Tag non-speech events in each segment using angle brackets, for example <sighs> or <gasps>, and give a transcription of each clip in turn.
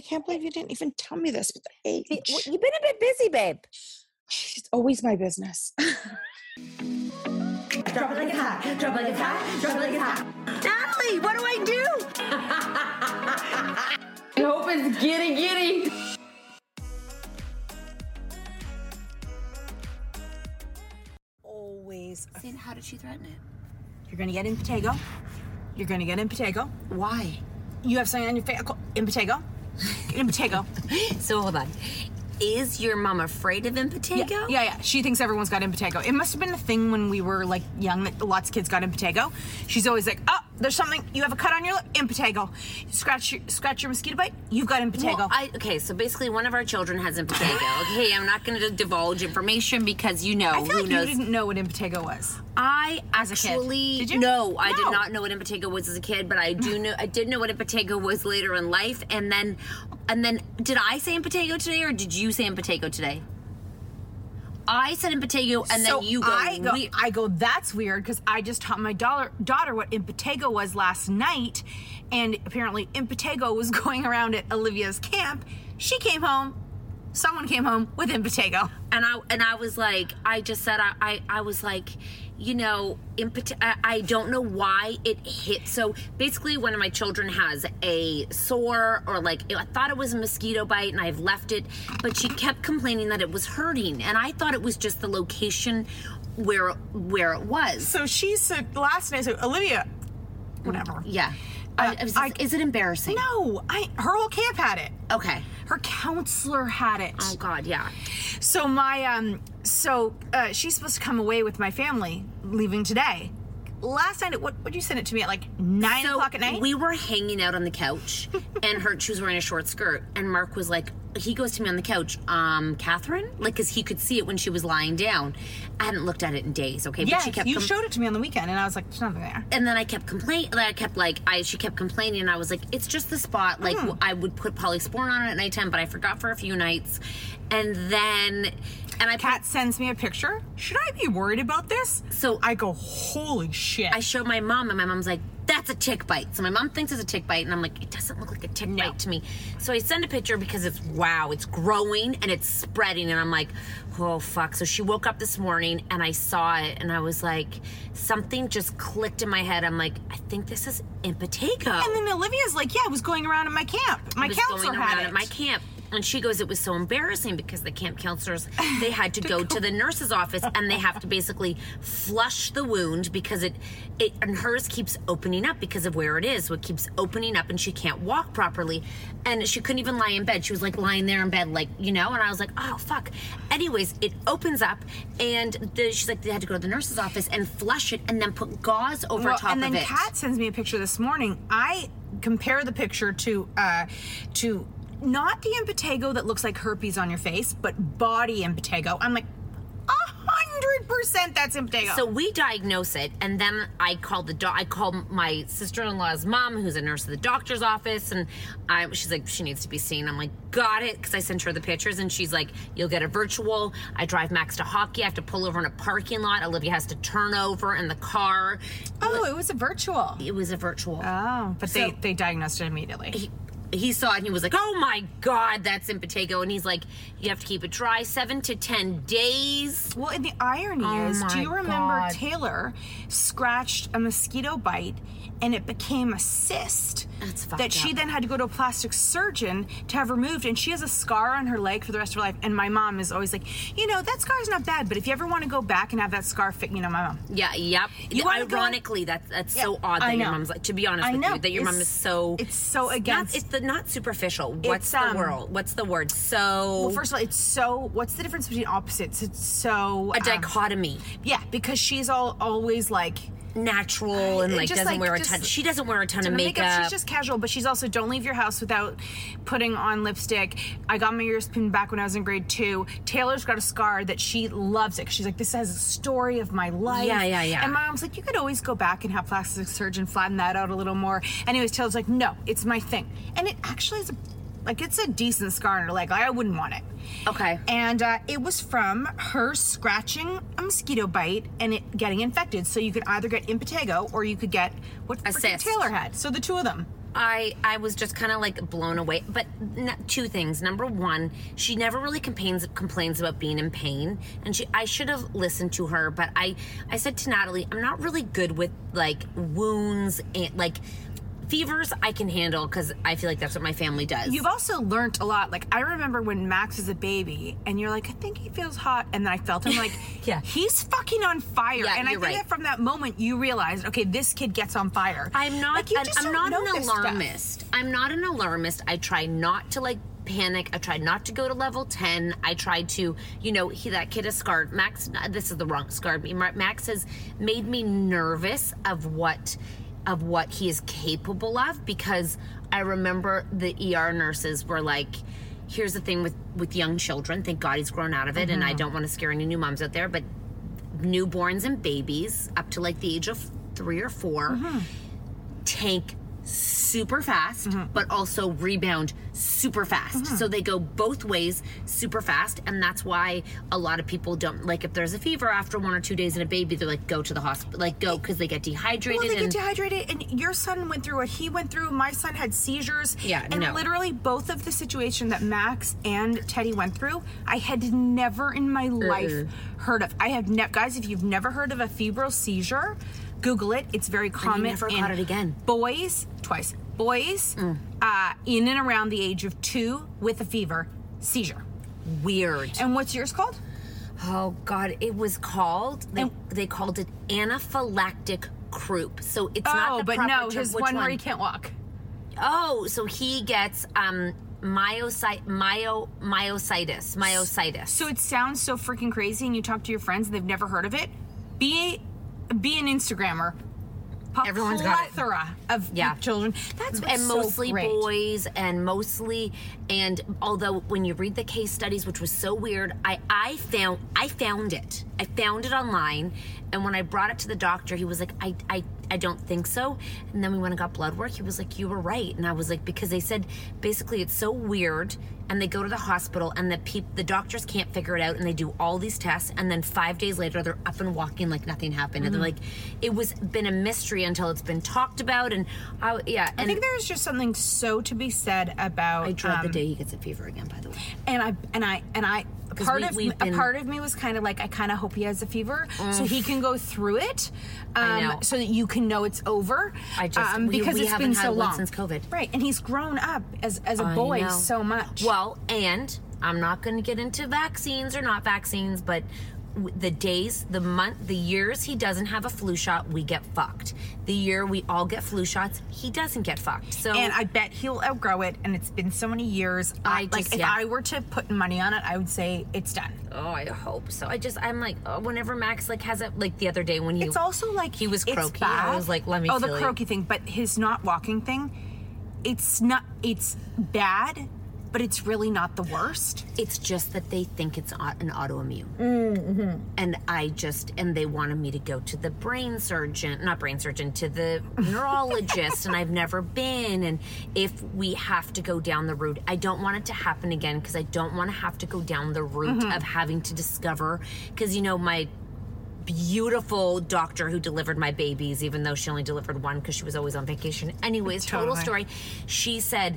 I can't believe you didn't even tell me this with the age. You've been a bit busy, babe. It's always my business. <laughs> Drop it like it's hot. Drop it like it's hot. Drop it like it's hot. Natalie, what do I do? <laughs> I hope it's giddy giddy. always. Then how did she threaten it? You're gonna get in Patego. You're gonna get in Patego. Why? You have something on your face. In Patego. In Patego. So hold on. Is your mom afraid of Impetigo? Yeah, yeah, yeah. She thinks everyone's got impetigo. It must have been a thing when we were like young that lots of kids got impetigo. She's always like, "Oh, there's something. You have a cut on your lip. Impetigo. Scratch your scratch your mosquito bite. You've got impetigo." Well, I, okay, so basically, one of our children has impetigo. <laughs> okay, I'm not going to divulge information because you know I feel who like knows. you didn't know what impetigo was. I As a kid. actually Did you? no, I No. did not know what impetigo was as a kid, but I do <laughs> know I did know what impetigo was later in life, and then and then did I say impetigo today or did you say impetigo today? I said impetigo, and so then you go. I go, "We- I go. That's weird because I just taught my daughter daughter what impetigo was last night, and apparently impetigo was <laughs> going around at Olivia's camp. She came home. Someone came home with impetigo. and I and I was like, I just said I I, I was like, you know, impet- I, I don't know why it hit. So basically, one of my children has a sore or like I thought it was a mosquito bite, and I've left it, but she kept complaining that it was hurting, and I thought it was just the location where where it was. So she said last night. So Olivia, whatever. Mm, yeah. Uh, I, I- is it embarrassing? No, I her whole camp had it. Okay. Her counselor had it. Oh God, yeah. So my um, so uh, she's supposed to come away with my family, leaving today. last night, what would you send it to me at like nine So o'clock at night? we were hanging out on the couch, and her she was wearing a short skirt, and Mark was like, he goes to me on the couch, um, Catherine, like, cause he could see it when she was lying down. I hadn't looked at it in days, okay, yeah, but she kept you com- showed it to me on the weekend, and I was like, "There's nothing there." and then I kept complaining. I kept like I she kept complaining, and I was like, it's just the spot. Like Hmm. I would put polysporin on it at nighttime, but I forgot for a few nights, and then and I Kat sends me a picture. Should I be worried about this? So I go, "Holy shit!" I showed my mom, and my mom's like, "That's a tick bite." So my mom thinks it's a tick bite, and I'm like, "It doesn't look like a tick bite to me." So I send a picture because it's wow, it's growing and it's spreading, and I'm like, "Oh fuck!" So she woke up this morning, and I saw it, and I was like, something just clicked in my head. I'm like, I think this is impetigo. and then Olivia's like, "Yeah, I was going around at my camp. My was counselor had it." at my camp. And she goes, it was so embarrassing because the camp counselors, <sighs> they had to go to the nurse's office and they have to basically flush the wound because it, it, and hers keeps opening up because of where it is. So it keeps opening up and she can't walk properly. And she couldn't even lie in bed. She was like lying there in bed, like, you know, and I was like, oh, fuck. Anyways, it opens up and the, she's like, they had to go to the nurse's office and flush it and then put gauze over Well, top of it. and then. Kat sends me a picture this morning. I compare the picture to uh to not the impetigo that looks like herpes on your face, but body impetigo. I'm like, a hundred percent that's impetigo. So we diagnose it, and then I call the doc. I call my sister-in-law's mom, who's a nurse at the doctor's office, and I, she's like, she needs to be seen. I'm like, got it, because I sent her the pictures, and she's like, you'll get a virtual. I drive Max to hockey. I have to pull over in a parking lot. Olivia has to turn over in the car. oh, it was a virtual. It was a virtual. Oh, but they they diagnosed it immediately. he, he saw it and he was like, "Oh my god, that's in impetigo!" And he's like, "You have to keep it dry seven to ten days." Well, and the irony Oh is, do you remember God. Taylor scratched a mosquito bite and it became a cyst? That she up. then had to go to a plastic surgeon to have removed, and she has a scar on her leg for the rest of her life. And my mom is always like, you know, that scar's not bad, but if you ever want to go back and have that scar fit, you know, my mom. Yeah, yep. You wanna go- Ironically, that's that's Yeah, so odd that your mom's like. To be honest I with know. you, that your mom is so. it's so not- against- It's the not superficial. What's It's, the um, word? What's the word? So. Well, first of all, it's so. What's the difference between opposites? It's so a um, dichotomy. yeah, because she's all always like Natural and like just, doesn't like, wear a ton. She doesn't wear a ton of of makeup. She's just casual, but she's also don't leave your house without putting on lipstick. I got my ears pinned back when I was in grade two. Taylor's got a scar that she loves it. She's like, this has a story of my life. Yeah, yeah, yeah. And my mom's like, you could always go back and have plastic surgeon flatten that out a little more. Anyways, Taylor's like, no, it's my thing, and it actually is a like it's a decent scar on her leg. Like I wouldn't want it. okay. And uh, it was from her scratching a mosquito bite and it getting infected. So you could either get impetigo or you could get what Taylor had. So the two of them. I I was just kind of like blown away. But n- two things. Number one, she never really complains complains about being in pain, and she I should have listened to her. But I I said to Natalie, I'm not really good with like wounds and like fevers. I can handle because I feel like that's what my family does. You've also learned a lot. Like I remember when Max was a baby, and you're like, I think he feels hot, and then I felt him like, <laughs> Yeah. he's fucking on fire. Yeah, and I think right. that from that moment you realized, okay, this kid gets on fire. I'm not. Like, you an, I'm don't an this stuff. alarmist. I'm not an alarmist. I try not to like panic. I try not to go to level ten. I try to, you know, he that kid is scarred. Max, this is the wrong scarred me. Max has made me nervous of what of what he is capable of because I remember the ER nurses were like. Here's the thing with with young children. Thank God he's grown out of it, and I don't want to scare any new moms out there. But newborns and babies up to like the age of three or 4 tank super fast mm-hmm. but also rebound super fast mm-hmm. so they go both ways super fast and that's why a lot of people don't like if there's a fever after one or two days in a baby they're like go to the hospital like go because they get dehydrated Well, they get dehydrated, and your son went through what he went through. My son had seizures. Yeah, and no. literally both of the situation that Max and Teddy went through, I had never in my life heard of. I have ne- guys. If you've never heard of a febrile seizure, Google it. It's very common. never in got it again. Mm. Boys, twice. Boys, uh, in and around the age of two with a fever, seizure. weird And what's yours called? Oh God, it was called. They, And- they called it anaphylactic croup. So it's oh, not the but no, his Which one where he can't walk. Oh, so he gets um myo myositis myositis. So it sounds so freaking crazy, and you talk to your friends and they've never heard of it. Be be an Instagrammer. a Everyone's got plethora of Yeah. children. That's what's and so mostly great. boys and mostly and although when you read the case studies which was so weird i i found i found it i found it online and when i brought it to the doctor he was like i i I don't think so. And then we went and got blood work. He was like, You were right. And I was like, Because they said basically it's so weird. And they go to the hospital and the peop- the doctors can't figure it out. And they do all these tests. And then five days later, they're up and walking like nothing happened. And they're Mhm. like, It was been a mystery until it's been talked about. And I, yeah. I think there's just something so to be said about. I dread the um, day he gets a fever again. By the way, and I and I and I part we- of a part of me was kind of like I kind of hope he has a fever so he can go through it, um, so that you can know it's over. I just- um, because we it's haven't been so long since COVID. right? And he's grown up as as a I boy know. so much. Well, and I'm not going to get into vaccines or not vaccines, but the days, the month, the years he doesn't have a flu shot, we get fucked. The year we all get flu shots, he doesn't get fucked. So and I bet he'll outgrow it. And it's been so many years. I like just- if yeah. I were to put money on it, I would say it's done. Oh, I hope so. I just, I'm like, oh, whenever Max like has it, like the other day when he, It's also like he was croaky. I was like, let me. Oh, the you. croaky thing, but his not walking thing. It's not. It's bad, but it's really not the worst. It's just that they think it's an autoimmune. And I just, and they wanted me to go to the brain surgeon, not brain surgeon, to the neurologist, and I've never been. And if we have to go down the route, I don't want it to happen again because I don't want to have to go down the route Mhm. of having to discover, because, you know, my beautiful doctor who delivered my babies, even though she only delivered one because she was always on vacation. Anyways, total story. She said,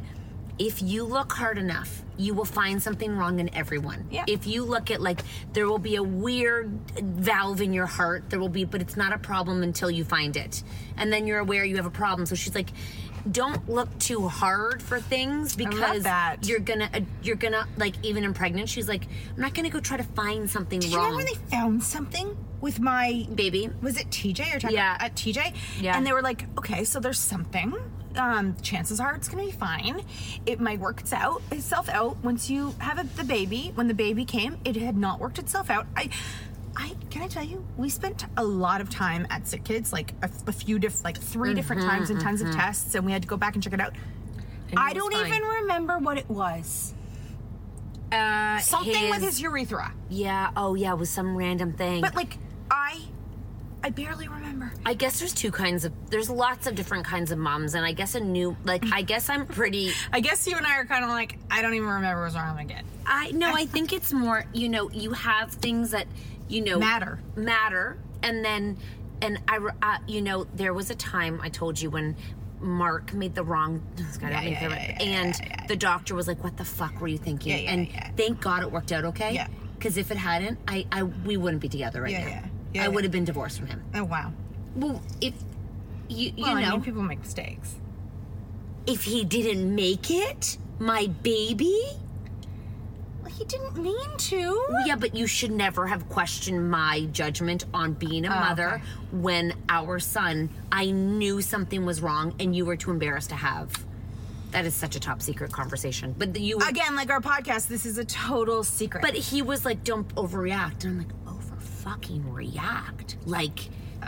if you look hard enough, you will find something wrong in everyone. Yeah. If you look at like there will be a weird valve in your heart, there will be, but it's not a problem until you find it, and then you're aware you have a problem. So she's like. Don't look too hard for things because you're gonna uh, you're gonna like even in pregnant. She's like, I'm not gonna go try to find something Did you wrong. remember when they found something with my baby? Was it TJ or Yeah. at TJ? Yeah. And they were like, okay, so there's something. Um, chances are it's gonna be fine. It might work its out itself out once you have a, the baby. When the baby came, it had not worked itself out. I, I can I tell you, we spent a lot of time at Sick Kids, like a, a few diff, like 3 different Mhm, times and tons mhm. of tests, and we had to go back and check it out. And I don't fine. even remember what it was. Uh, Something with his urethra. Yeah. Oh, yeah. It was some random thing. But like, I, I barely remember. I guess there's two kinds of. There's lots of different kinds of moms, and I guess a new. Like, I guess I'm pretty. I guess you and I are kind of like, I don't even remember what's wrong again. I no. <laughs> I think it's more. You know, you have things that you know Matter. matter, and then, and I, uh, you know, there was a time I told you when. Mark made the wrong, <laughs> I Yeah, yeah, yeah, and the doctor was like, "What the fuck were you thinking?" And thank God it worked out okay. Yeah. Because if it hadn't, I, I, we wouldn't be together right Yeah, now. Yeah. I would have been divorced from him. Oh wow. Well, if you, you Well, I know, mean, people make mistakes. if he didn't make it, my baby. Well, he didn't mean to. Yeah, but you should never have questioned my judgment on being a Oh, mother okay. when our son, I knew something was wrong and you were too embarrassed to have. That is such a top secret conversation. But you Again, like our podcast, this is a total secret. But he was like, "Don't overreact," and I'm like, "Over fucking react!" Like,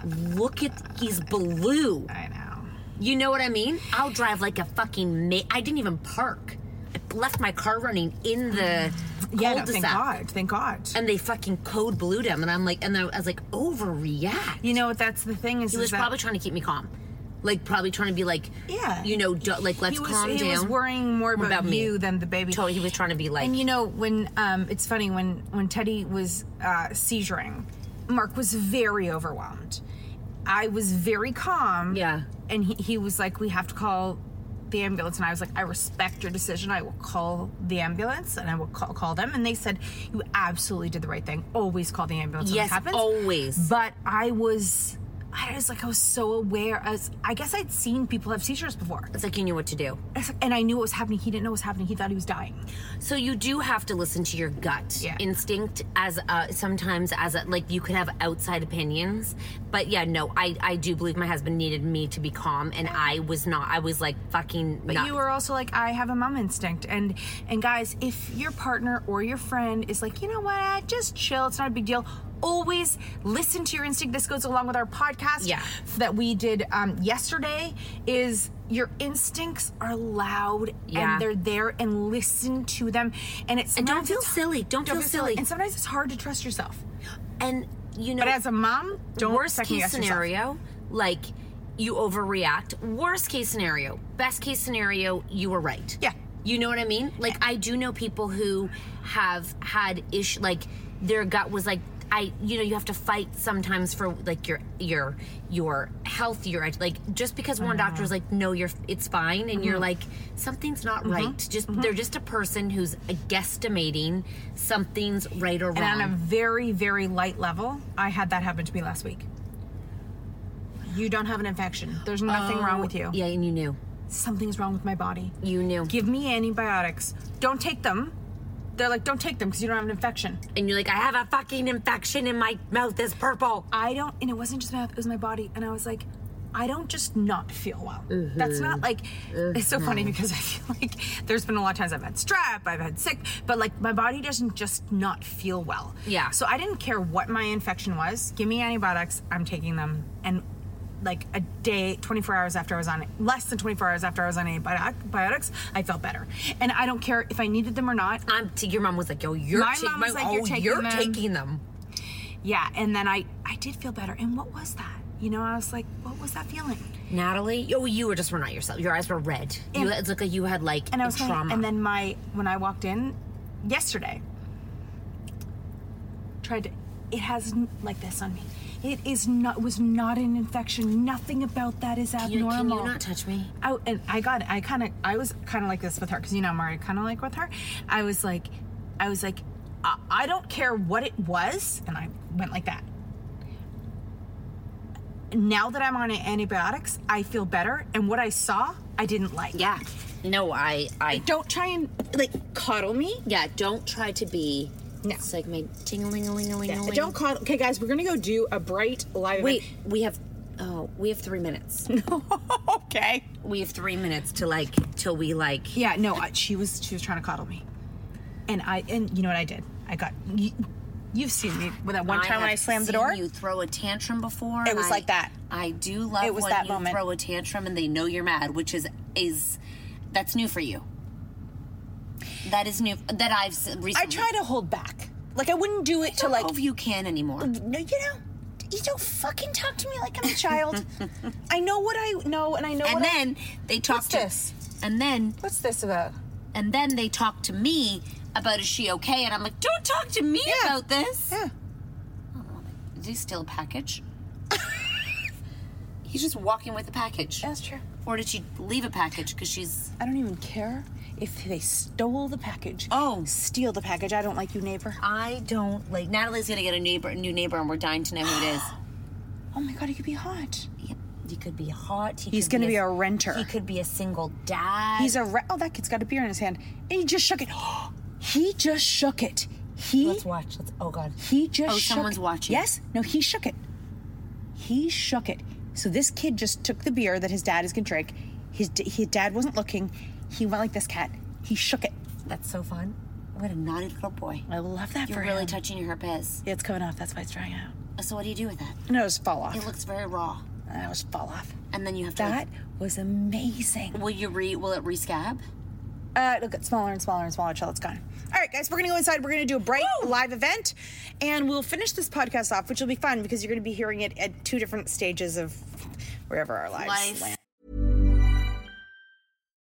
look at he's blue. I know. You know what I mean? I'll drive like a fucking. Ma- I didn't even park. I left my car running in the yeah, no, thank God, thank God. And they fucking code blued him, and I'm like, and I was like, overreact. You know what? That's the thing is, He is was that- probably trying to keep me calm, like probably trying to be like, Yeah. you know, do, like let's he was, calm he down. He was worrying more about, About me. than the baby. Totally, he was trying to be like, and you know when um, it's funny when when Teddy was uh, seizuring, Mark was very overwhelmed. I was very calm. Yeah. and he, he was like, "We have to call the ambulance," and I was like, "I respect your decision. I will call the ambulance, and I will call, call them." And they said, "You absolutely did the right thing. Always call the ambulance when Yes, happens." always. But I was. I was like, I was so aware. As I guess I'd seen people have seizures before, it's like you knew what to do. And I knew what was happening. He didn't know what was happening. He thought he was dying. So you do have to listen to your gut Yeah. instinct as uh, sometimes as a, like you could have outside opinions, but yeah, no, I I do believe my husband needed me to be calm, and I was not. I was like fucking. But nuts. you were also like, I have a mom instinct, and and guys, if your partner or your friend is like, you know what, just chill, it's not a big deal. Always listen to your instinct. This goes along with our podcast Yeah. that we did um, yesterday. Is your instincts are loud Yeah. and they're there, and listen to them. And it's And don't feel silly. Don't feel silly. And sometimes it's hard to trust yourself. And you know, But as a mom, don't worst case scenario, like you overreact. Worst case scenario, best case scenario, you were right. Yeah. You know what I mean? Like I do know people who have had issue, like their gut was like. I, you know, you have to fight sometimes for like your your your health. Your like just because one doctor is mm-hmm. like, no, you're it's fine, and you're mm-hmm. like, something's not mm-hmm. right. Just they're just a person who's uh, guesstimating something's right or wrong. And on a very, very light level, I had that happen to me last week. You don't have an infection. There's nothing wrong with you. Oh, yeah, and you knew, Something's wrong with my body. you knew. Give me antibiotics. Don't take them. They're like, don't take them because you don't have an infection. and you're like, I have a fucking infection in my mouth. It's purple. I don't, and it wasn't just my mouth, it was my body. And I was like, I don't just not feel well. That's not like, mm-hmm. it's so funny mm-hmm. because I feel like there's been a lot of times I've had strep, I've had sick, but like my body doesn't just not feel well. Yeah. So I didn't care what my infection was. Give me antibiotics, I'm taking them. And like a day, 24 hours after I was on it, less than 24 hours after I was on antibiotics, I felt better. And I don't care if I needed them or not. T- your mom was like, Yo, you're. My ta- mom was like, oh, "You're oh, taking you're them." taking them. Yeah. And then I, I did feel better. And what was that? You know, I was like, what was that feeling? Natalie, oh, you were just were not yourself. Your eyes were red. you it looked like you had like and I was trauma. and then my when I walked in yesterday, tried to. It has like this on me. It is not was not an infection. Nothing about that is can, you, abnormal. can you not touch me? I, and I got I kind of I was kind of like this with her because you know I'm already kind of like with her. I was like, I was like, I, I don't care what it was, and I went like that. Now that I'm on antibiotics, I feel better, and what I saw, I didn't like. Yeah. No, I. I. Don't try and like coddle me. Yeah. Don't try to be. No. It's like my tingling a ling a ling a ling. Don't coddle. Okay, guys, we're gonna go do a bright live. Wait. We have. Oh, we have three minutes. <laughs> event. okay. we have three minutes to like till we like. Yeah. No. I, she was she was trying to coddle me, and I and you know what I did? I got. You, you've seen me with that one time when I slammed the door. You throw a tantrum before. It was I- like that. I do love It was when that you moment. throw a tantrum and they know you're mad, which is is that's new for you. That is new. That I've s- recently. I try to hold back. Like I wouldn't do it I to don't like. know if you can anymore. Mm, no, you know, you don't fucking talk to me like I'm a child. <laughs> I know what I know, and I know And what I- then they talk What's to this? and then What's this about? and then they talk to me about is she okay? And I'm like, don't talk to me Yeah. about this. Yeah. Is he still a package? <laughs> He's just walking with a package. That's true. Or did she leave a package because she's I don't even care if they stole the package. Oh. steal the package. I don't like you, neighbor. I don't like Natalie's gonna get a neighbor a new neighbor and we're dying to know who it is. <gasps> Oh my god, he could be hot. Yep. He could be hot. He He's gonna be a renter. He could be a single dad. He's a re- oh that kid's got a beer in his hand, and he just shook it. <gasps> he just shook it. He Let's watch. Let's. Oh God. He just Oh, shook someone's it. watching. Yes? No, he shook it. He shook it. So this kid just took the beer that his dad is gonna drink. His his dad wasn't looking. He went like this cat. He shook it. That's so fun. What a naughty little boy. I love that You're for really him. touching your herpes. Yeah, it's coming off. That's why it's drying out. So what do you do with that? No, it was fall off. It looks very raw. And it was fall off. And then you have to. That was amazing. Will you re? Will it rescab? Uh, it'll get smaller and smaller and smaller until it's gone. All right, guys, we're gonna go inside. We're gonna do a bright live event, and we'll finish this podcast off, which will be fun because you're gonna be hearing it at two different stages of wherever our lives Life. land.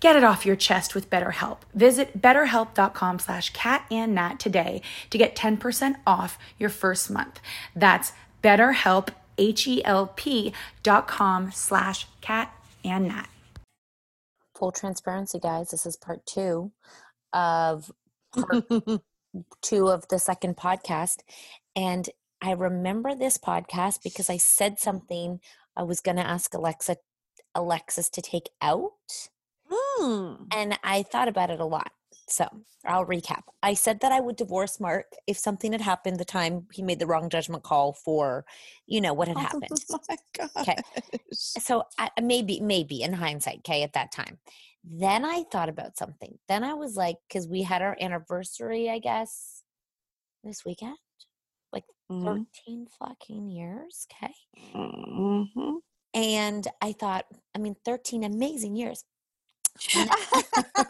Get it off your chest with BetterHelp. Visit betterhelp.com slash cat and nat today to get 10% off your first month. That's betterhelp, H-E-L-P dot com slash cat and nat. Full transparency, guys. This is part two of part <laughs> two of the second podcast. And I remember this podcast because I said something I was going to ask Alexa, Alexis to take out. Mm. And I thought about it a lot. So I'll recap. I said that I would divorce Mark if something had happened the time he made the wrong judgment call for, you know, what had happened. Oh <laughs> my god. Okay. So I, maybe, maybe in hindsight, okay, at that time. Then I thought about something. Then I was like, because we had our anniversary, I guess, this weekend, like Mhm. 13 fucking years. Okay. Mhm. And I thought, I mean, 13 amazing years. <laughs>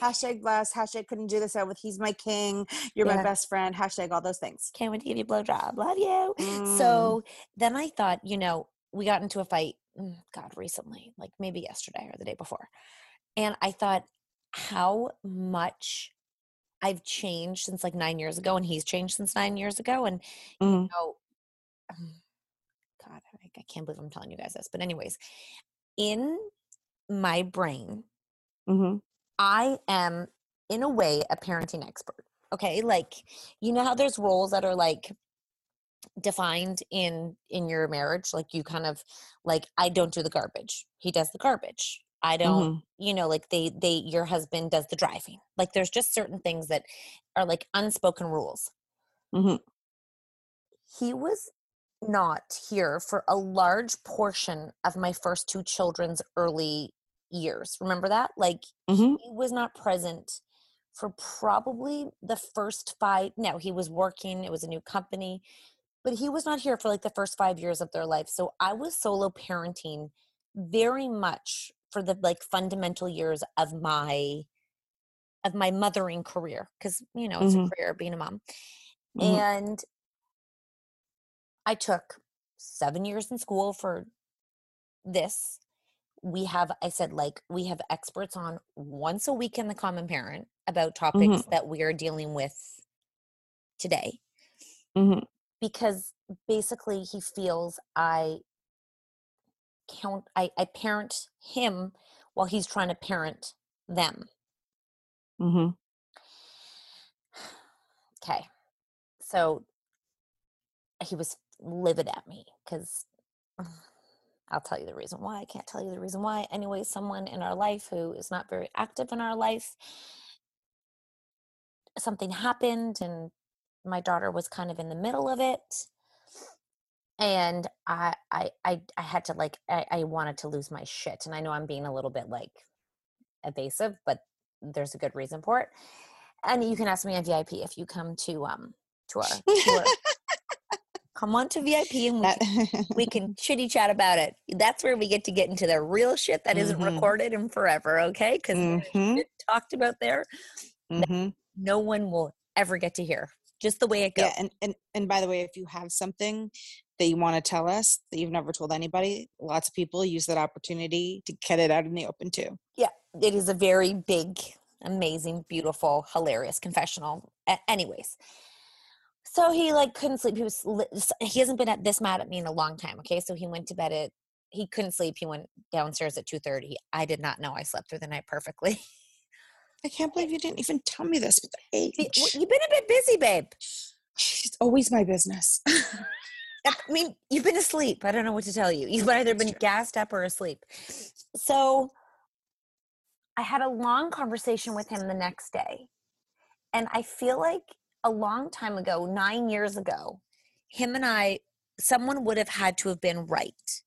hashtag blessed. Hashtag couldn't do this out with he's my king. You're Yeah. my best friend. Hashtag all those things. Can't wait to give you a blowjob. Love you. Mm. So then I thought, you know, we got into a fight, mm, God, recently, like maybe yesterday or the day before. And I thought how much I've changed since like nine years ago, and he's changed since nine years ago. And, you Mhm. know, um, God, I, I can't believe I'm telling you guys this. But, anyways, in my brain, Mhm. I am, in a way, a parenting expert. Okay. Like, you know how there's roles that are like, defined in in your marriage like you kind of like i don't do the garbage he does the garbage i don't you know like they they your husband does the driving like there's just certain things that are like unspoken rules Mhm. he was not here for a large portion of my first two children's early years remember that like Mhm. he was not present for probably the first five no he was working it was a new company but he was not here for like the first five years of their life so i was solo parenting very much for the like fundamental years of my of my mothering career because you know it's Mhm. a career being a mom Mhm. and i took seven years in school for this we have i said like we have experts on once a week in the common parent about topics Mhm. that we are dealing with today Mhm. because basically he feels I count I, I parent him while he's trying to parent them. Mhm. <sighs> Okay. So he was livid at me because <sighs> I'll tell you the reason why. I can't tell you the reason why. Anyway, someone in our life who is not very active in our life, something happened, and my daughter was kind of in the middle of it. And I, I, I, I had to like, I, I wanted to lose my shit. And I know I'm being a little bit like evasive, but there's a good reason for it. And you can ask me on VIP if you come to um to our tour. Come on to VIP and we can, we can <laughs> chitty chat about it. That's where we get to get into the real shit that isn't Mhm. recorded and forever, okay? Because Mhm. talked about there, Mhm. no one will ever get to hear. Just the way it goes. Yeah, and, and and by the way, if you have something that you want to tell us that you've never told anybody, lots of people use that opportunity to get it out in the open too. Yeah, it is a very big, amazing, beautiful, hilarious confessional. Anyways, so he like couldn't sleep. He was he hasn't been at this mad at me in a long time. Okay, so he went to bed at he couldn't sleep. He went downstairs at two thirty. I did not know I slept through the night perfectly. I can't believe you didn't even tell me this with the age. You've been a bit busy, babe. It's always my business. I mean, you've been asleep. I don't know what to tell you. You've either been gassed up or asleep. So I had a long conversation with him the next day. And I feel like a long time ago, nine years ago, him and I, someone would have had to have been right.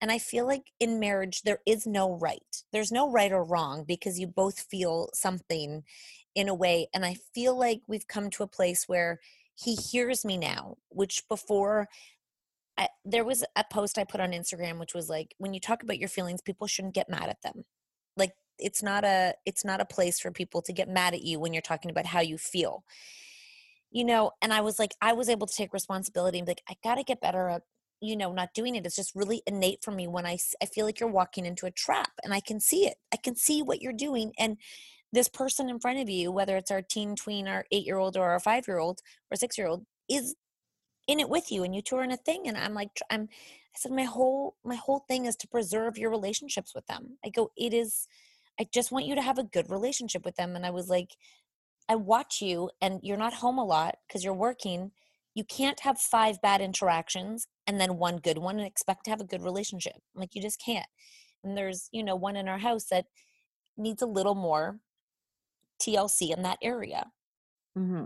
And I feel like in marriage, there is no right. There's no right or wrong because you both feel something in a way. And I feel like we've come to a place where he hears me now, which before I, there was a post I put on Instagram which was like when you talk about your feelings people shouldn't get mad at them. Like it's not a it's not a place for people to get mad at you when you're talking about how you feel. You know, and I was like I was able to take responsibility and be like I got to get better at you know not doing it. It's just really innate for me when I, I feel like you're walking into a trap and I can see it. I can see what you're doing and this person in front of you whether it's our teen tween our 8-year-old or our 5-year-old or 6-year-old is in it with you and you two are in a thing and i'm like i'm i said my whole my whole thing is to preserve your relationships with them i go it is i just want you to have a good relationship with them and i was like i watch you and you're not home a lot because you're working you can't have five bad interactions and then one good one and expect to have a good relationship like you just can't and there's you know one in our house that needs a little more tlc in that area mm-hmm.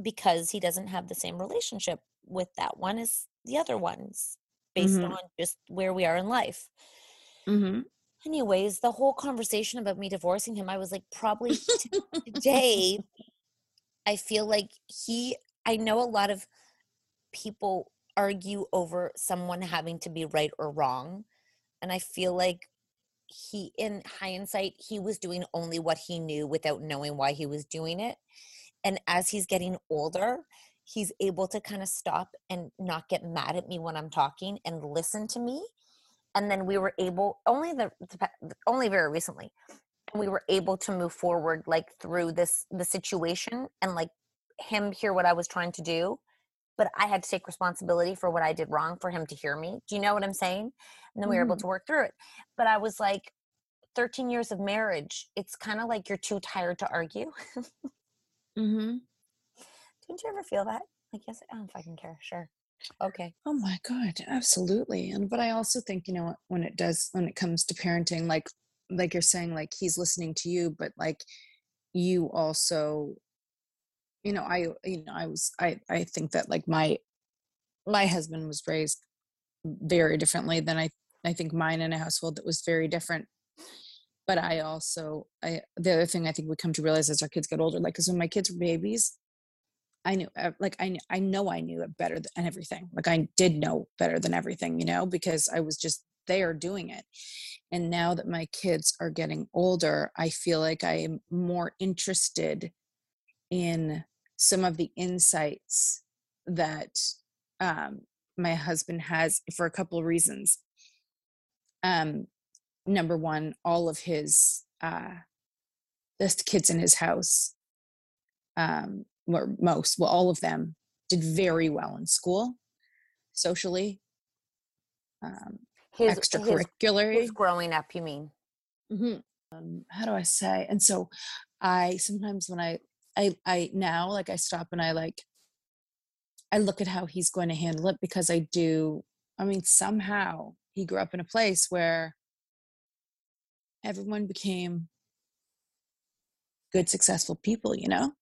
because he doesn't have the same relationship with that one as the other ones based Mhm. on just where we are in life. Mm-hmm. Anyways, the whole conversation about me divorcing him, I was like, probably <laughs> today, I feel like he, I know a lot of people argue over someone having to be right or wrong. And I feel like he, in hindsight, he was doing only what he knew without knowing why he was doing it. And as he's getting older, he's able to kind of stop and not get mad at me when I'm talking and listen to me. And then we were able only the only very recently, we were able to move forward like through this the situation and like him hear what I was trying to do, but I had to take responsibility for what I did wrong for him to hear me. Do you know what I'm saying? And then we were able Mhm. to work through it. But I was like, 13 years of marriage, it's kind of like you're too tired to argue. <laughs> Mm-hmm. Don't you ever feel that? Like, yes, I don't fucking care. Sure. Okay. Oh my god, absolutely. And but I also think, you know, when it does when it comes to parenting, like like you're saying, like he's listening to you, but like you also, you know, I you know, I was I I think that like my my husband was raised very differently than I I think mine in a household that was very different. But I also I the other thing I think we come to realize as our kids get older, like because when my kids were babies, I knew like I I know I knew it better than everything. Like I did know better than everything, you know, because I was just there doing it. And now that my kids are getting older, I feel like I am more interested in some of the insights that um, my husband has for a couple of reasons. Um, number one, all of his uh, the kids in his house um, or most, well, all of them did very well in school, socially, um, His, extracurricular. His, his growing up, you mean? hmm Um, how do I say? And so, I sometimes when I I I now like I stop and I like I look at how he's going to handle it because I do. I mean, somehow he grew up in a place where everyone became good, successful people, you know?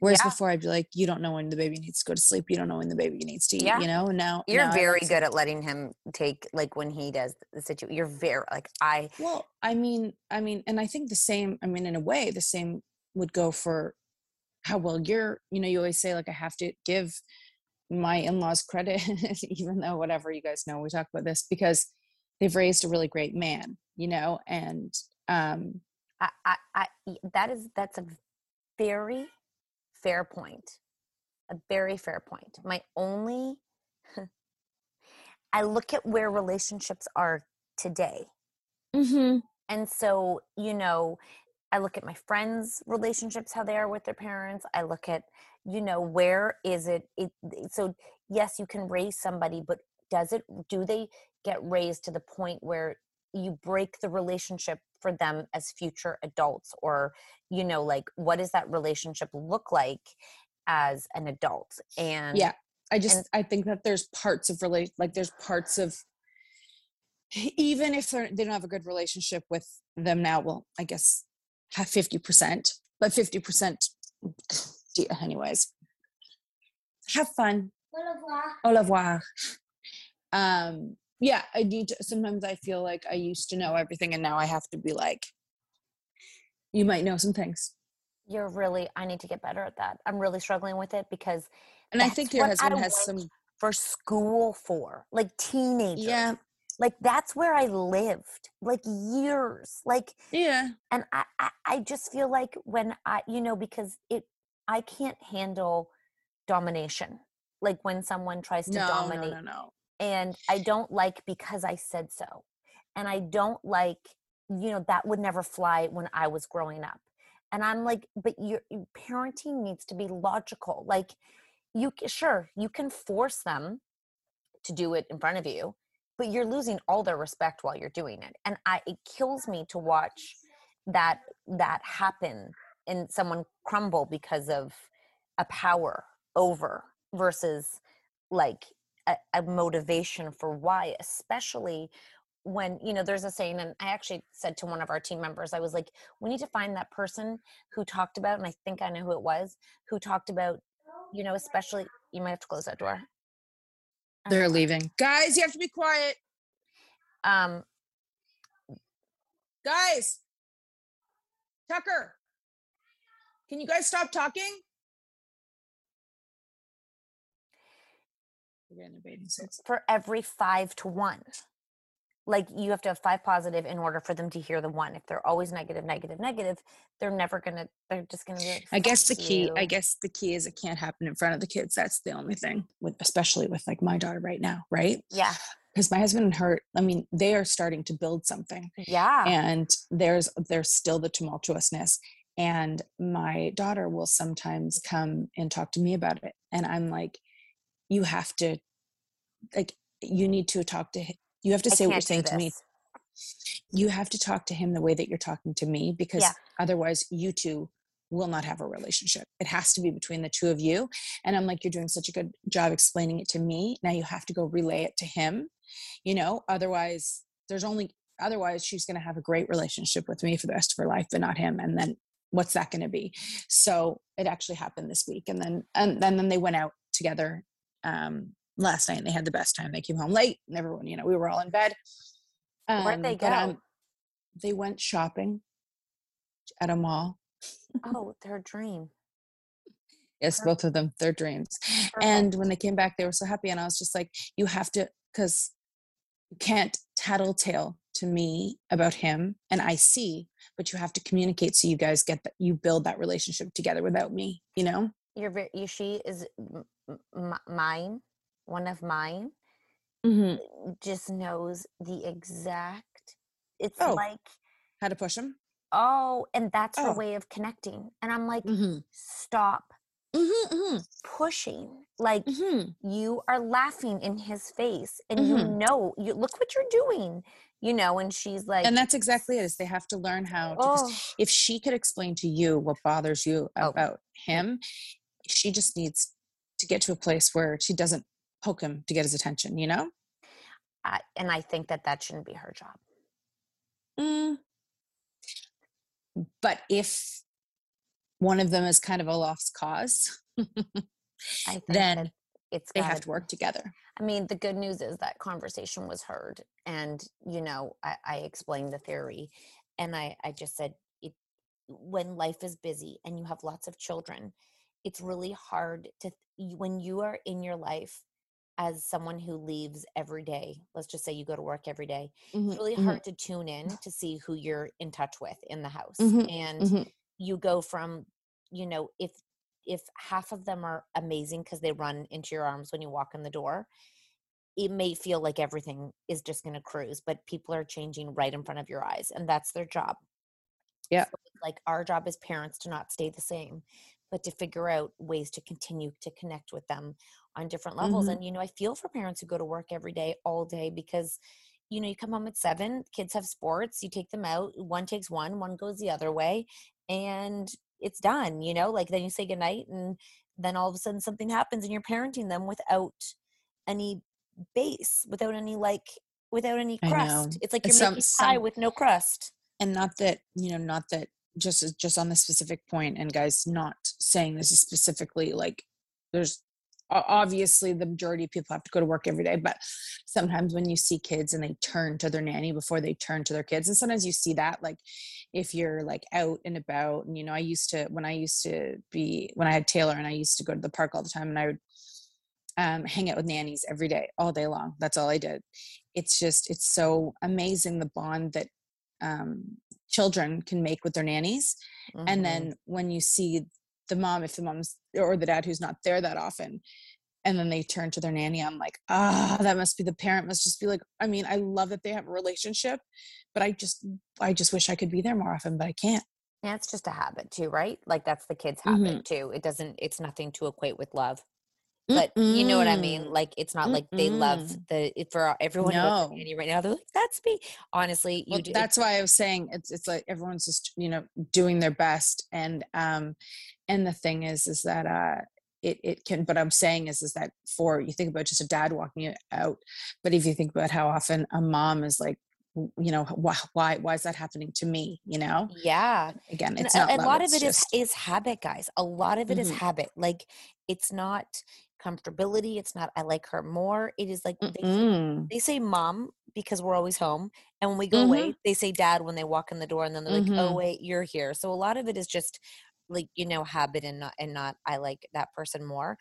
Whereas Yeah. before I'd be like, you don't know when the baby needs to go to sleep. You don't know when the baby needs to eat, Yeah. you know? And now You're now very good at letting him take like when he does the situation. You're very like I Well, I mean, I mean, and I think the same, I mean, in a way, the same would go for how well you're, you know, you always say, like, I have to give my in laws credit, <laughs> even though whatever you guys know, we talk about this because they've raised a really great man, you know, and, um, I, I, I that is that's a very fair point. A very fair point. My only I look at where relationships are today. Mm-hmm. And so, you know, I look at my friends' relationships, how they are with their parents. I look at, you know, where is it? it it- so, yes, you can raise somebody, but does it, do they get raised to the point where you break the relationship for them as future adults? Or, you know, like, what does that relationship look like as an adult? And yeah, I just, and- I think that there's parts of relate, like, there's parts of, even if they're, they don't have a good relationship with them now, well, I guess have 50%, but 50%, <sniffs> anyways. Have fun. Au revoir au revoir. Um, yeah, I need to, sometimes I feel like I used to know everything and now I have to be like, you might know some things. you're really i need to get better at that i'm really struggling with it because And I think your husband I has some, for school for like teenagers yeah, like that's where i lived like years like yeah. and I, I i just feel like when i you know because it i can't handle domination like when someone tries to no, dominate no, no. And I don't like because I said so. And I don't like, you know, that would never fly when I was growing up. And I'm like, but your parenting needs to be logical. Like, you sure you can force them to do it in front of you, but you're losing all their respect while you're doing it. And I it kills me to watch that that happen and someone crumble because of a power over versus like a, a motivation for why especially when you know there's a saying and i actually said to one of our team members i was like we need to find that person who talked about and i think i know who it was who talked about you know especially you might have to close that door They're leaving. Guys, you have to be quiet. um Guys, Tucker, can you guys stop talking? We're getting a bathing suit. for every five to one like you have to have five positive in order for them to hear the one if they're always negative negative negative they're never gonna they're just gonna like I guess the "Fuck key, I guess the key is it can't happen in front of the kids. That's the only thing with, especially with like my daughter right now, right? yeah Because my husband and her, I mean, they are starting to build something. yeah and there's there's still the tumultuousness and my daughter will sometimes come and talk to me about it and i'm like you have to like you need to talk to him you have to say what you're saying to me. you have to talk to him the way that you're talking to me because Yeah. otherwise you two will not have a relationship. It has to be between the two of you and i'm like you're doing such a good job explaining it to me. Now you have to go relay it to him you know? Otherwise there's only otherwise she's going to have a great relationship with me for the rest of her life but not him and then what's that going to be? So it actually happened this week and then and, and then they went out together um last night and they had the best time. They came home late and everyone you know we were all in bed. Where'd they Um, but, go? they went shopping at a mall. Oh their dream. Yes both of them their dreams. And when they came back they were so happy and i was just like you have to because you can't tattletale to me about him and i see but you have to communicate so you guys get that you build that relationship together without me you know? You're very you, she is m- mine one of mine mm-hmm. just knows the exact it's Oh. like how to push him oh and that's her Oh. way of connecting and i'm like mm-hmm. stop Mm-hmm, pushing like mm-hmm. you are laughing in his face and you Mhm. know you look what you're doing you know and she's like and that's exactly it is they have to learn how to oh if she could explain to you what bothers you Oh. about him she just needs to get to a place where she doesn't poke him to get his attention you know I, and I think that that shouldn't be her job. Mm. But if one of them is kind of a lost cause, I <laughs> think then it's they gotta have to work together. I mean, the good news is that conversation was heard, and you know, I, I explained the theory, and I, I just said, it, when life is busy and you have lots of children, it's really hard to when you are in your life as someone who leaves every day. Let's just say you go to work every day. Mhm, It's really mhm. hard to tune in to see who you're in touch with in the house, Mhm, and mhm. you go from, you know, if if half of them are amazing because they run into your arms when you walk in the door it may feel like everything is just going to cruise, but people are changing right in front of your eyes, and that's their job. Yeah. So like our job as parents to not stay the same, but to figure out ways to continue to connect with them on different levels. Mhm. And, you know, I feel for parents who go to work every day, all day, because, you know, you come home at seven, kids have sports, you take them out, one takes one, one goes the other way, and it's done, you know, like then you say goodnight, and then all of a sudden something happens and you're parenting them without any base without any like without any crust. It's like you're some- making pie some- with no crust. and not that you know not that just just on this specific point and guys not saying this is specifically like there's obviously the majority of people have to go to work every day but sometimes when you see kids and they turn to their nanny before they turn to their kids and sometimes you see that like if you're like out and about and you know i used to when i used to be when i had taylor and i used to go to the park all the time and i would um, hang out with nannies every day all day long that's all i did. It's just it's so amazing the bond that um, children can make with their nannies Mhm. and then when you see the mom if the mom's or the dad who's not there that often and then they turn to their nanny i'm like ah that must be the parent must just be like i mean i love that they have a relationship but i just i just wish i could be there more often but i can't Yeah, it's just a habit too, right? Like that's the kid's habit too. It doesn't it's nothing to equate with love. But you know what I mean? Like it's not like they love the for everyone No. the right now. They're like, that's me. Honestly, you well, do that's why I was saying it's it's like everyone's just you know doing their best and um and the thing is is that uh it it can but I'm saying is is that for you think about just a dad walking it out but if you think about how often a mom is like you know why why why is that happening to me you know Yeah. again it's a, not a love, lot of it is just- is habit, guys. A lot of it is Mhm. habit. Like it's not comfortability. It's not I like her more. It is like they say, they say mom because we're always home, and when we go away, they say dad when they walk in the door, and then they're like, oh Mhm. wait, you're here. So a lot of it is just like you know habit and not and not I like that person more.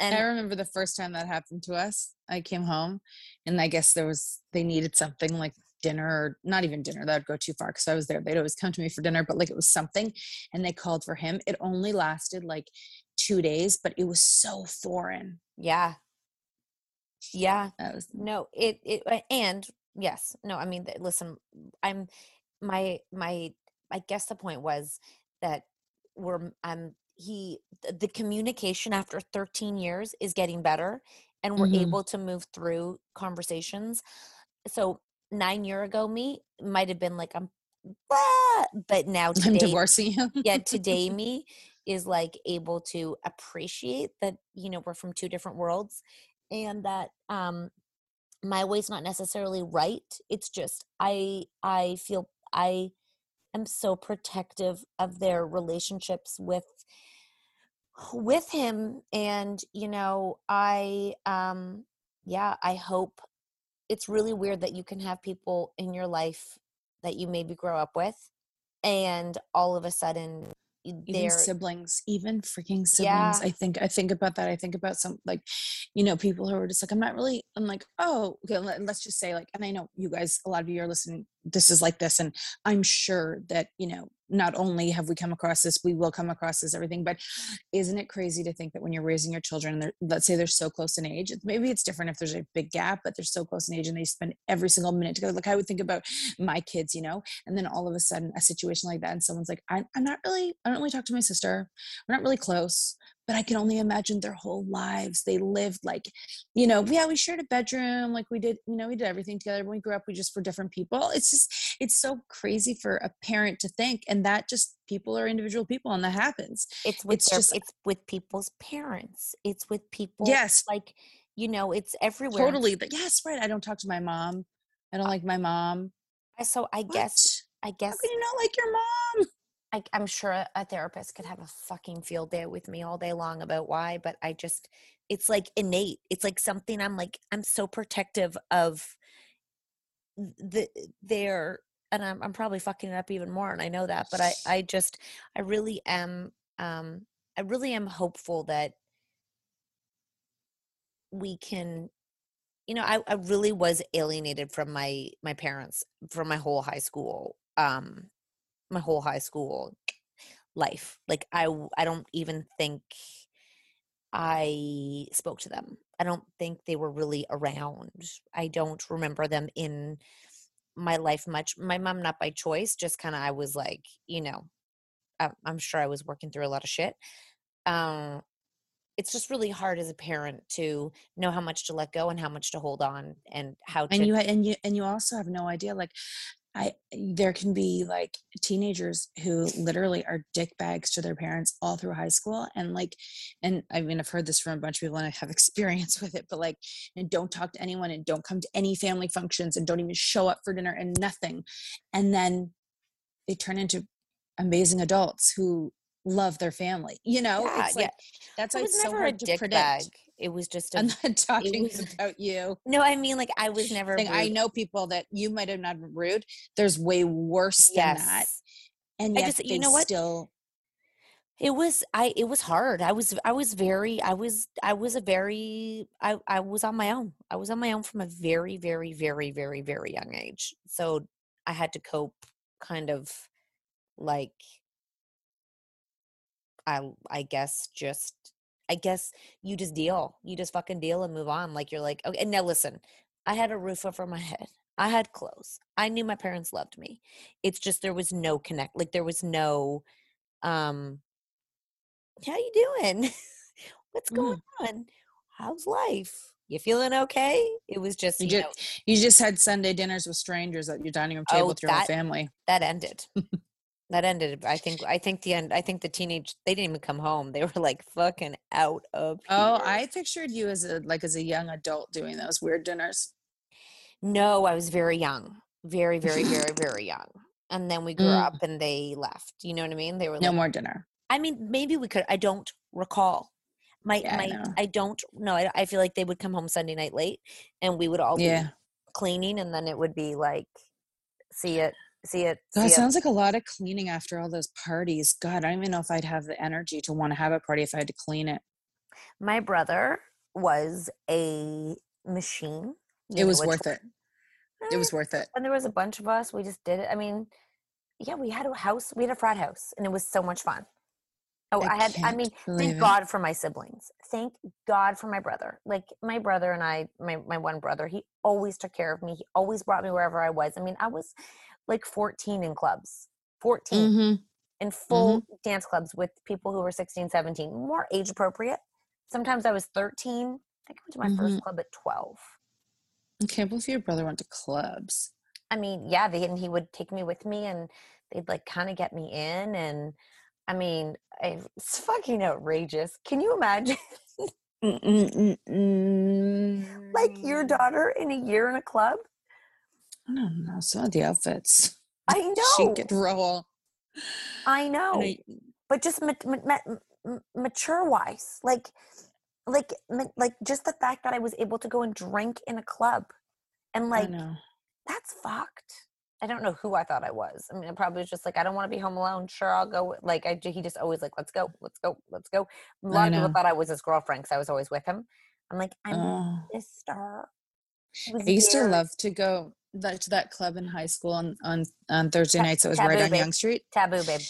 And I remember the first time that happened to us. I came home, and I guess there was they needed something like dinner, or not even dinner. That would go too far because I was there. They'd always come to me for dinner, but like it was something, and they called for him. It only lasted like two days, but it was so foreign. yeah, yeah. Was No, it it and yes, no. I mean, listen, I'm my my. I guess the point was that we're I'm, he the communication after 13 years is getting better, and we're Mhm. able to move through conversations. So nine year ago, me might have been like I'm, "Ah," but now <laughs> I'm today, divorcing you. yeah <laughs> today me is like able to appreciate that you know we're from two different worlds and that um my way's not necessarily right it's just i i feel i am so protective of their relationships with with him and you know i um yeah i hope it's really weird that you can have people in your life that you maybe grow up with and all of a sudden even siblings even freaking siblings Yeah. i think i think about that i think about some like you know people who are just like i'm not really i'm like oh okay let's just say like and i know you guys a lot of you are listening this is like this and i'm sure that you know not only have we come across this we will come across this everything but isn't it crazy to think that when you're raising your children and let's say they're so close in age maybe it's different if there's a big gap but they're so close in age and they spend every single minute together like i would think about my kids you know and then all of a sudden a situation like that and someone's like I, i'm not really i don't really talk to my sister. We're not really close but i can only imagine their whole lives they lived like you know yeah we shared a bedroom like we did you know we did everything together when we grew up we just were different people it's just it's so crazy for a parent to think and that just people are individual people and that happens it's with it's their, just it's with people's parents it's with people Yes. like you know, it's everywhere. Totally. But yes, right. I don't talk to my mom. I don't like my mom. So I guess I guess How can you not like your mom? I, I'm sure a- a therapist could have a fucking field day with me all day long about why, but I just, it's like innate. It's like something I'm like, I'm so protective of the their, and I'm, I'm probably fucking it up even more, and I know that, but I, I just, I really am, um, I really am hopeful that we can you know I, I really was alienated from my my parents from my whole high school um my whole high school life like I I don't even think i spoke to them. I don't think they were really around. I don't remember them in my life much. My mom not by choice just kind of i was like you know I, i'm sure i was working through a lot of shit. Um it's just really hard as a parent to know how much to let go and how much to hold on and how to and you and you and you also have no idea like i there can be like teenagers who literally are dick bags to their parents all through high school and like and i mean i've heard this from a bunch of people and i have <laughs> experience with it but like and don't talk to anyone and don't come to any family functions and don't even show up for dinner and nothing and then they turn into amazing adults who love their family you know Yeah, it's like yeah. that's why it's so hard to predict bag. It was just a i'm not <laughs> talking was- about you no i mean like i was never. I know people that you might have not been rude. There's way worse than that, yes and I yet just- you know what? still. it was i it was hard i was i was very i was i was a very i i was on my own i was on my own from a very very very very very young age so i had to cope kind of like i i guess just i guess you just deal you just fucking deal and move on like you're like okay and now listen i had a roof over my head i had clothes i knew my parents loved me it's just there was no connect like there was no um how you doing? <laughs> What's going on? How's life? You feeling okay? It was just You you, just, know you just had Sunday dinners with strangers at your dining room table Oh, with your whole that- family. that ended <laughs> that ended i think i think the end i think the teenage they didn't even come home they were like fucking out of Oh. I pictured you as a like as a young adult doing those weird dinners. no i was very young very very very very young and then we grew Mm. up and they left you know what i mean they were No like more dinner. i mean maybe we could i don't recall my Yeah, I my know. I, don't know I, I feel like they would come home sunday night late and we would all be Yeah. cleaning and then it would be like see it see it see it it. sounds like a lot of cleaning after all those parties. God, I don't even know if I'd have the energy to want to have a party if I had to clean it. my brother was a machine It was know, which worth it. It eh, was worth it. and there was a bunch of us we just did it i mean yeah we had a house we had a frat house and it was so much fun oh I i, had i mean thank it. god for my siblings thank god for my brother like my brother and i my, my one brother he always took care of me he always brought me wherever i was i mean i was like 14 in clubs 14 Mm-hmm. in full dance clubs with people who were 16 17 more age appropriate sometimes i was 13 i think i went to my first Mhm. club at 12 I can't believe your brother went to clubs. I mean, yeah, they, and he would take me with me and they'd like kind of get me in. And I mean, I, it's fucking outrageous. Can you imagine <laughs> like your daughter in a year in a club? I don't know. Some of the outfits. I <laughs> She know. could roll. I know. I- but just ma- ma- ma- mature wise, like, like, like just the fact that I was able to go and drink in a club and like, that's fucked. I don't know who I thought I was. I mean, I probably was just like, I don't want to be home alone. Sure, I'll go. Like, I he just always like, let's go, let's go, let's go. A lot of people thought I was his girlfriend because I was always with him. I'm like, I'm Oh. his sister. It I used to love to go that, to that club in high school on on, on Thursday Ta- nights. It was taboo, right on babe. Yonge Street. taboo, babe.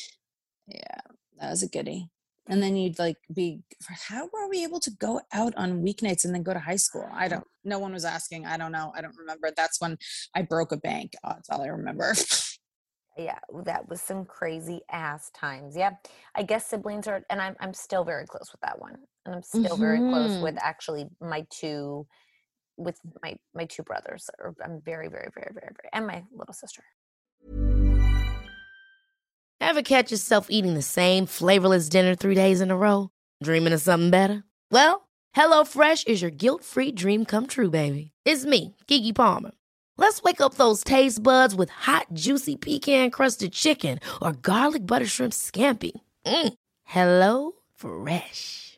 Yeah, that was a goodie. And then you'd like be. How were we able to go out on weeknights and then go to high school? I don't. No one was asking. I don't know. I don't remember. That's when I broke a bank. Oh, that's all I remember. Yeah, that was some crazy ass times. Yeah, I guess siblings are, and I'm I'm still very close with that one, and I'm still very close with Mhm. actually my two, with my my two brothers. Or I'm very very very very very, and my little sister. Ever catch yourself eating the same flavorless dinner three days in a row? Dreaming of something better? Well, HelloFresh is your guilt-free dream come true, baby. It's me, Keke Palmer. Let's wake up those taste buds with hot, juicy pecan-crusted chicken or garlic butter shrimp scampi. Mm. Hello Fresh.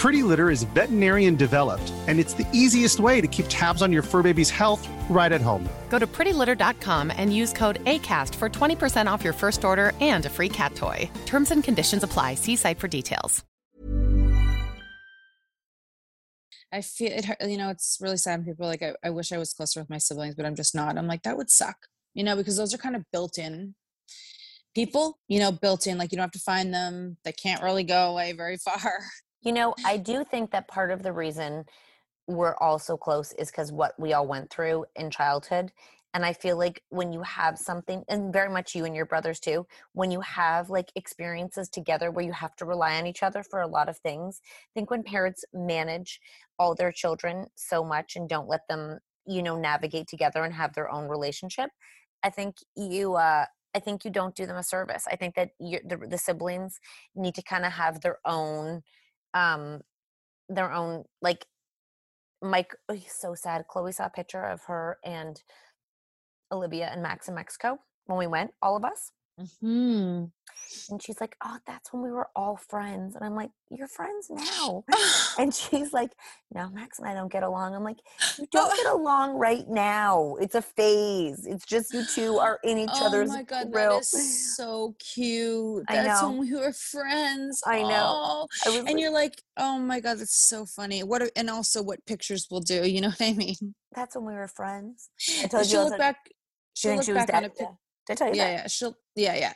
Pretty Litter is veterinarian developed, and it's the easiest way to keep tabs on your fur baby's health right at home. Go to prettylitter.com and use code ACAST for 20% off your first order and a free cat toy. Terms and conditions apply. See site for details. I feel it, hurt- you know, it's really sad. when People are like, I, I wish I was closer with my siblings, but I'm just not. I'm like, that would suck, you know, because those are kind of built in people, you know, built in, like you don't have to find them. They can't really go away very <laughs> far. You know, I do think that part of the reason we're all so close is because what we all went through in childhood. And I feel like when you have something, and very much you and your brothers too, when you have like experiences together where you have to rely on each other for a lot of things, I think when parents manage all their children so much and don't let them, you know, navigate together and have their own relationship, I think you, uh, I think you don't do them a service. I think that the, the siblings need to kind of have their own, um, their own like Mike, oh, so sad. Chloe saw a picture of her and Olivia and Max in Mexico when we went, all of us. Hmm. And she's like, Oh, that's when we were all friends. And I'm like, You're friends now. <sighs> and she's like, No, Max and I don't get along. I'm like, You don't get along right now. It's a phase. It's just you two are in each oh other's my god, grill. that is <sighs> so cute. I That's when we were friends. I know. Oh, I and like- you're like, oh my god, that's so funny. What? a- And also, what pictures will do? You know what I mean? That's when we were friends. I <gasps> told you look back. "Do She'll look was back on a dead? Did I tell you Yeah, that? yeah. She'll yeah, yeah.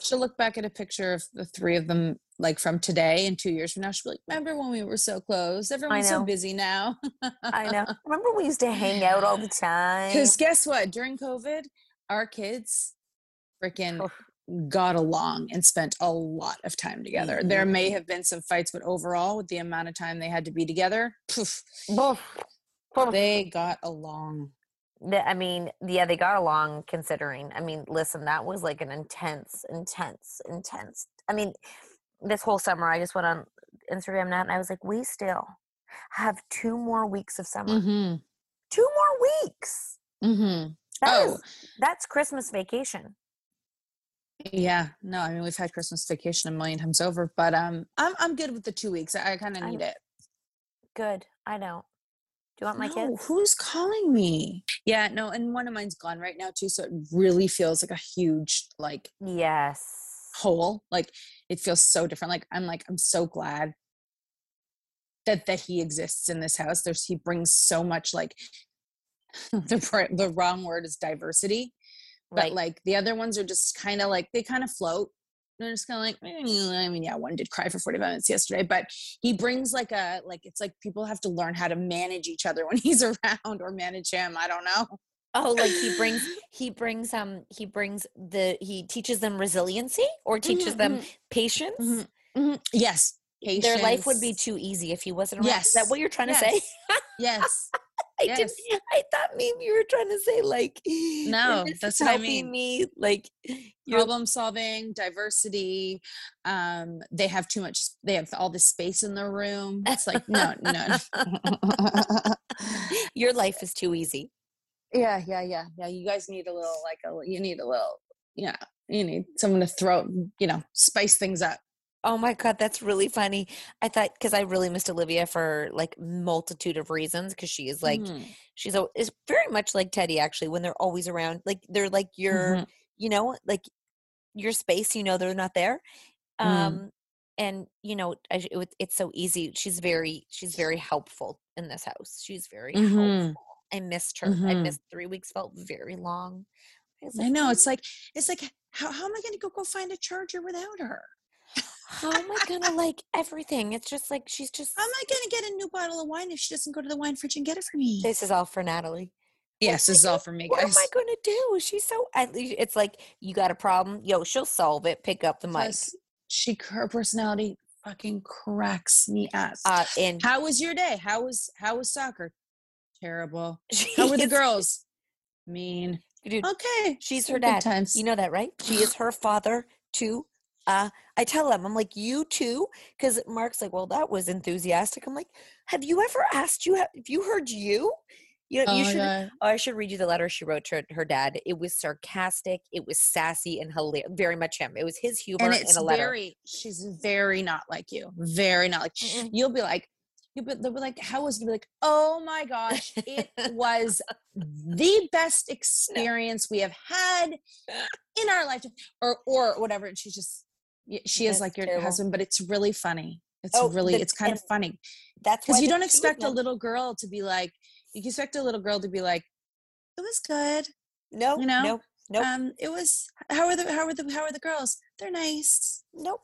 She'll look back at a picture of the three of them like from today and two years from now. She'll be like, remember when we were so close? Everyone's so busy now. I know. <laughs> Remember we used to hang out all the time? Because guess what? During COVID, our kids freaking oh. got along and spent a lot of time together. There mm-hmm. may have been some fights, but overall, with the amount of time they had to be together, poof, they got along. The- I mean, yeah, they got along considering. I mean, listen, that was like an intense, intense, intense. I mean, this whole summer, I just went on Instagram now and I was like, we still have two more weeks of summer. Mm-hmm. Two more weeks. Mm-hmm. That Oh. is- that's Christmas vacation. Yeah, no, I mean we've had Christmas vacation a million times over, but um, I'm I'm good with the two weeks. I, I kind of need it. Good. I don't. Do you want my No, kids? Who's calling me? Yeah, no, and one of mine's gone right now too, so it really feels like a huge like Yes. hole. Like it feels so different. Like I'm like I'm so glad that that he exists in this house. There's he brings so much like <laughs> the the wrong word is diversity, but Right. like the other ones are just kind of like they kind of float. They're just kind of like, "Mm," I mean, yeah, one did cry for 45 minutes yesterday, but he brings like a, like, it's like people have to learn how to manage each other <laughs> when he's around or manage him. I don't know. Oh, like he brings <laughs> he brings um he brings the he teaches them resiliency or teaches Mhm, them mhm, patience. mhm, mhm. Yes. Their life would be too easy if he wasn't around. Is that what you're trying to say? yes, Yes. I yes. didn't. <laughs> I thought maybe you were trying to say like No, that's what I helping mean. me like <sighs> problem solving diversity um they have too much they have all the space in their room it's like no no <laughs> <laughs> your life is too easy. yeah yeah yeah yeah you guys need a little like a you need a little yeah you need someone to throw you know spice things up Oh my god, that's really funny. I thought because I really missed Olivia for like multitude of reasons because she is like Mhm. she's a, is very much like Teddy actually when they're always around. Like they're like your Mhm. you know like your space. You know they're not there. Mm. Um, and you know I, it, it's so easy. She's very she's very helpful in this house. She's very Mhm. helpful. I missed her. I Mhm. missed three weeks. Felt very long. I like, know. "Oh, It's like it's like how how am I going to go go find a charger without her? How am I gonna like everything? It's just like she's just. How am I to get a new bottle of wine if she doesn't go to the wine fridge and get it for me? This is all for Natalie. Yes, this is all for me, What am. I gonna do? She's so. At least it's like you got a problem. Yo, she'll solve it. Pick up the mic. Plus, she her personality fucking cracks me up. Uh, and how was your day? How was how was soccer? Terrible. <laughs> How were the girls? Mean. Dude, Okay, she's her dad. times. You know that, right? She is her father too. Uh, I tell him, I'm like, you too, because Mark's like, well, that was enthusiastic. I'm like, have you ever asked you? Have you heard you? You know, Oh you should. Oh, I should read you the letter she wrote to her, dad. It was sarcastic. It was sassy and hilarious. Very much him. It was his humor and in it's a letter. very she's very not like you very not like you'll be like you'll be, they'll be like how was it You'll be like oh my gosh it was the best <laughs> experience we have had in our life or or whatever and she's just she is like your terrible. husband but it's really funny it's Oh, really the- it's kind of funny That's because you don't expect a little girl to be like you expect a little girl to be like it was good No, you know nope, nope. um it was how are the how are the how are the girls they're nice Nope.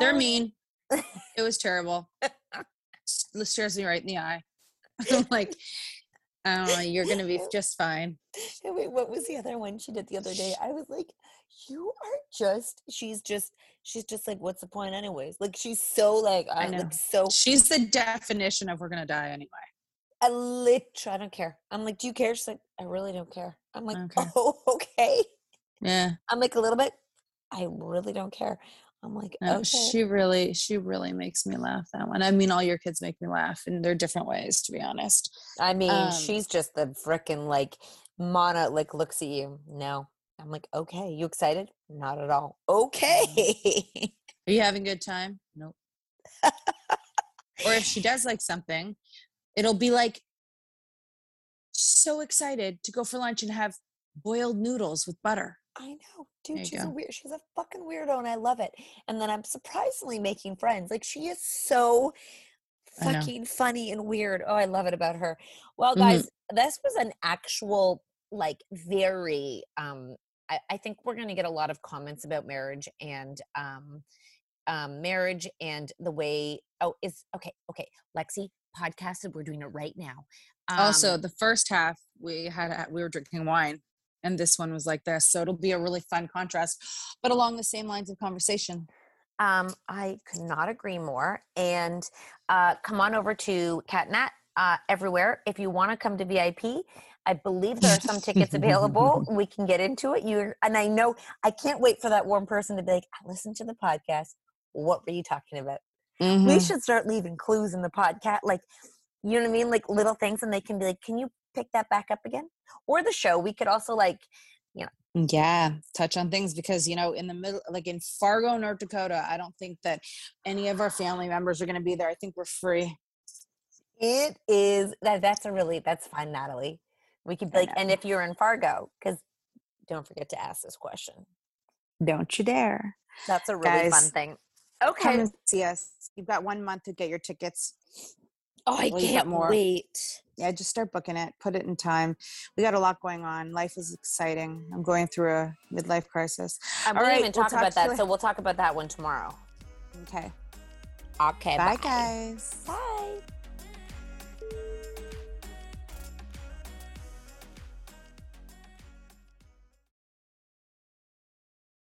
they're mean <laughs> it was terrible S- stares me right in the eye <laughs> i'm like oh you're gonna be <laughs> just fine Wait, what was the other one she did the other day? I was like, you are just, she's just, she's just like, what's the point anyways? Like, she's so like, i I'm know like, so, she's the definition of we're gonna die anyway I literally I don't care. I'm like, do you care? She's like, I really don't care. I'm like, <laughs> Okay. oh, okay. yeah I'm like, a little bit. I really don't care. I'm like, no, okay. she really she really makes me laugh that one i mean all your kids make me laugh in their different ways to be honest I mean, Um, she's just the frickin' like, Mana like looks at you. No. I'm like, okay. You excited? Not at all. Okay. are you having a good time nope or if she does like something it'll be like so excited to go for lunch and have boiled noodles with butter I know, dude. She's a go. weird. She's a fucking weirdo, and I love it. And then I'm surprisingly making friends. Like she is so fucking funny and weird. Oh, I love it about her. Well, Mhm. guys, this was an actual like very. um I, I think we're gonna get a lot of comments about marriage and um um marriage and the way. Oh, is okay. Okay, Lexi podcasted. We're doing it right now. also Um, the first half we had we were drinking wine and this one was like this so it'll be a really fun contrast but along the same lines of conversation Um, I could not agree more. And uh, come on over to CatNat uh, everywhere if you want to come to VIP. I believe there are some tickets available. <laughs> We can get into it. You and I know I can't wait for that warm person to be like, "I listened to the podcast. What were you talking about?" We Mhm. should start leaving clues in the podcast, like you know what I mean, like little things, and they can be like, "Can you pick that back up again?" Or the show. We could also like, you know, yeah touch on things because you know in the middle like in fargo north dakota i don't think that any of our family members are going to be there i think we're free It is that that's a really that's fine, Natalie. We could be like, and if you're in Fargo, because don't forget to ask this question. don't you dare That's a really fun Guys, thing. come Okay. and see us you've got one month to get your tickets Oh, I Well, can't more. wait. yeah just start booking it put it in time we got a lot going on life is exciting i'm going through a midlife crisis Um, All we didn't right, even we'll talk talk about that, so we'll talk about that one tomorrow. okay Okay. bye Bye, guys Bye.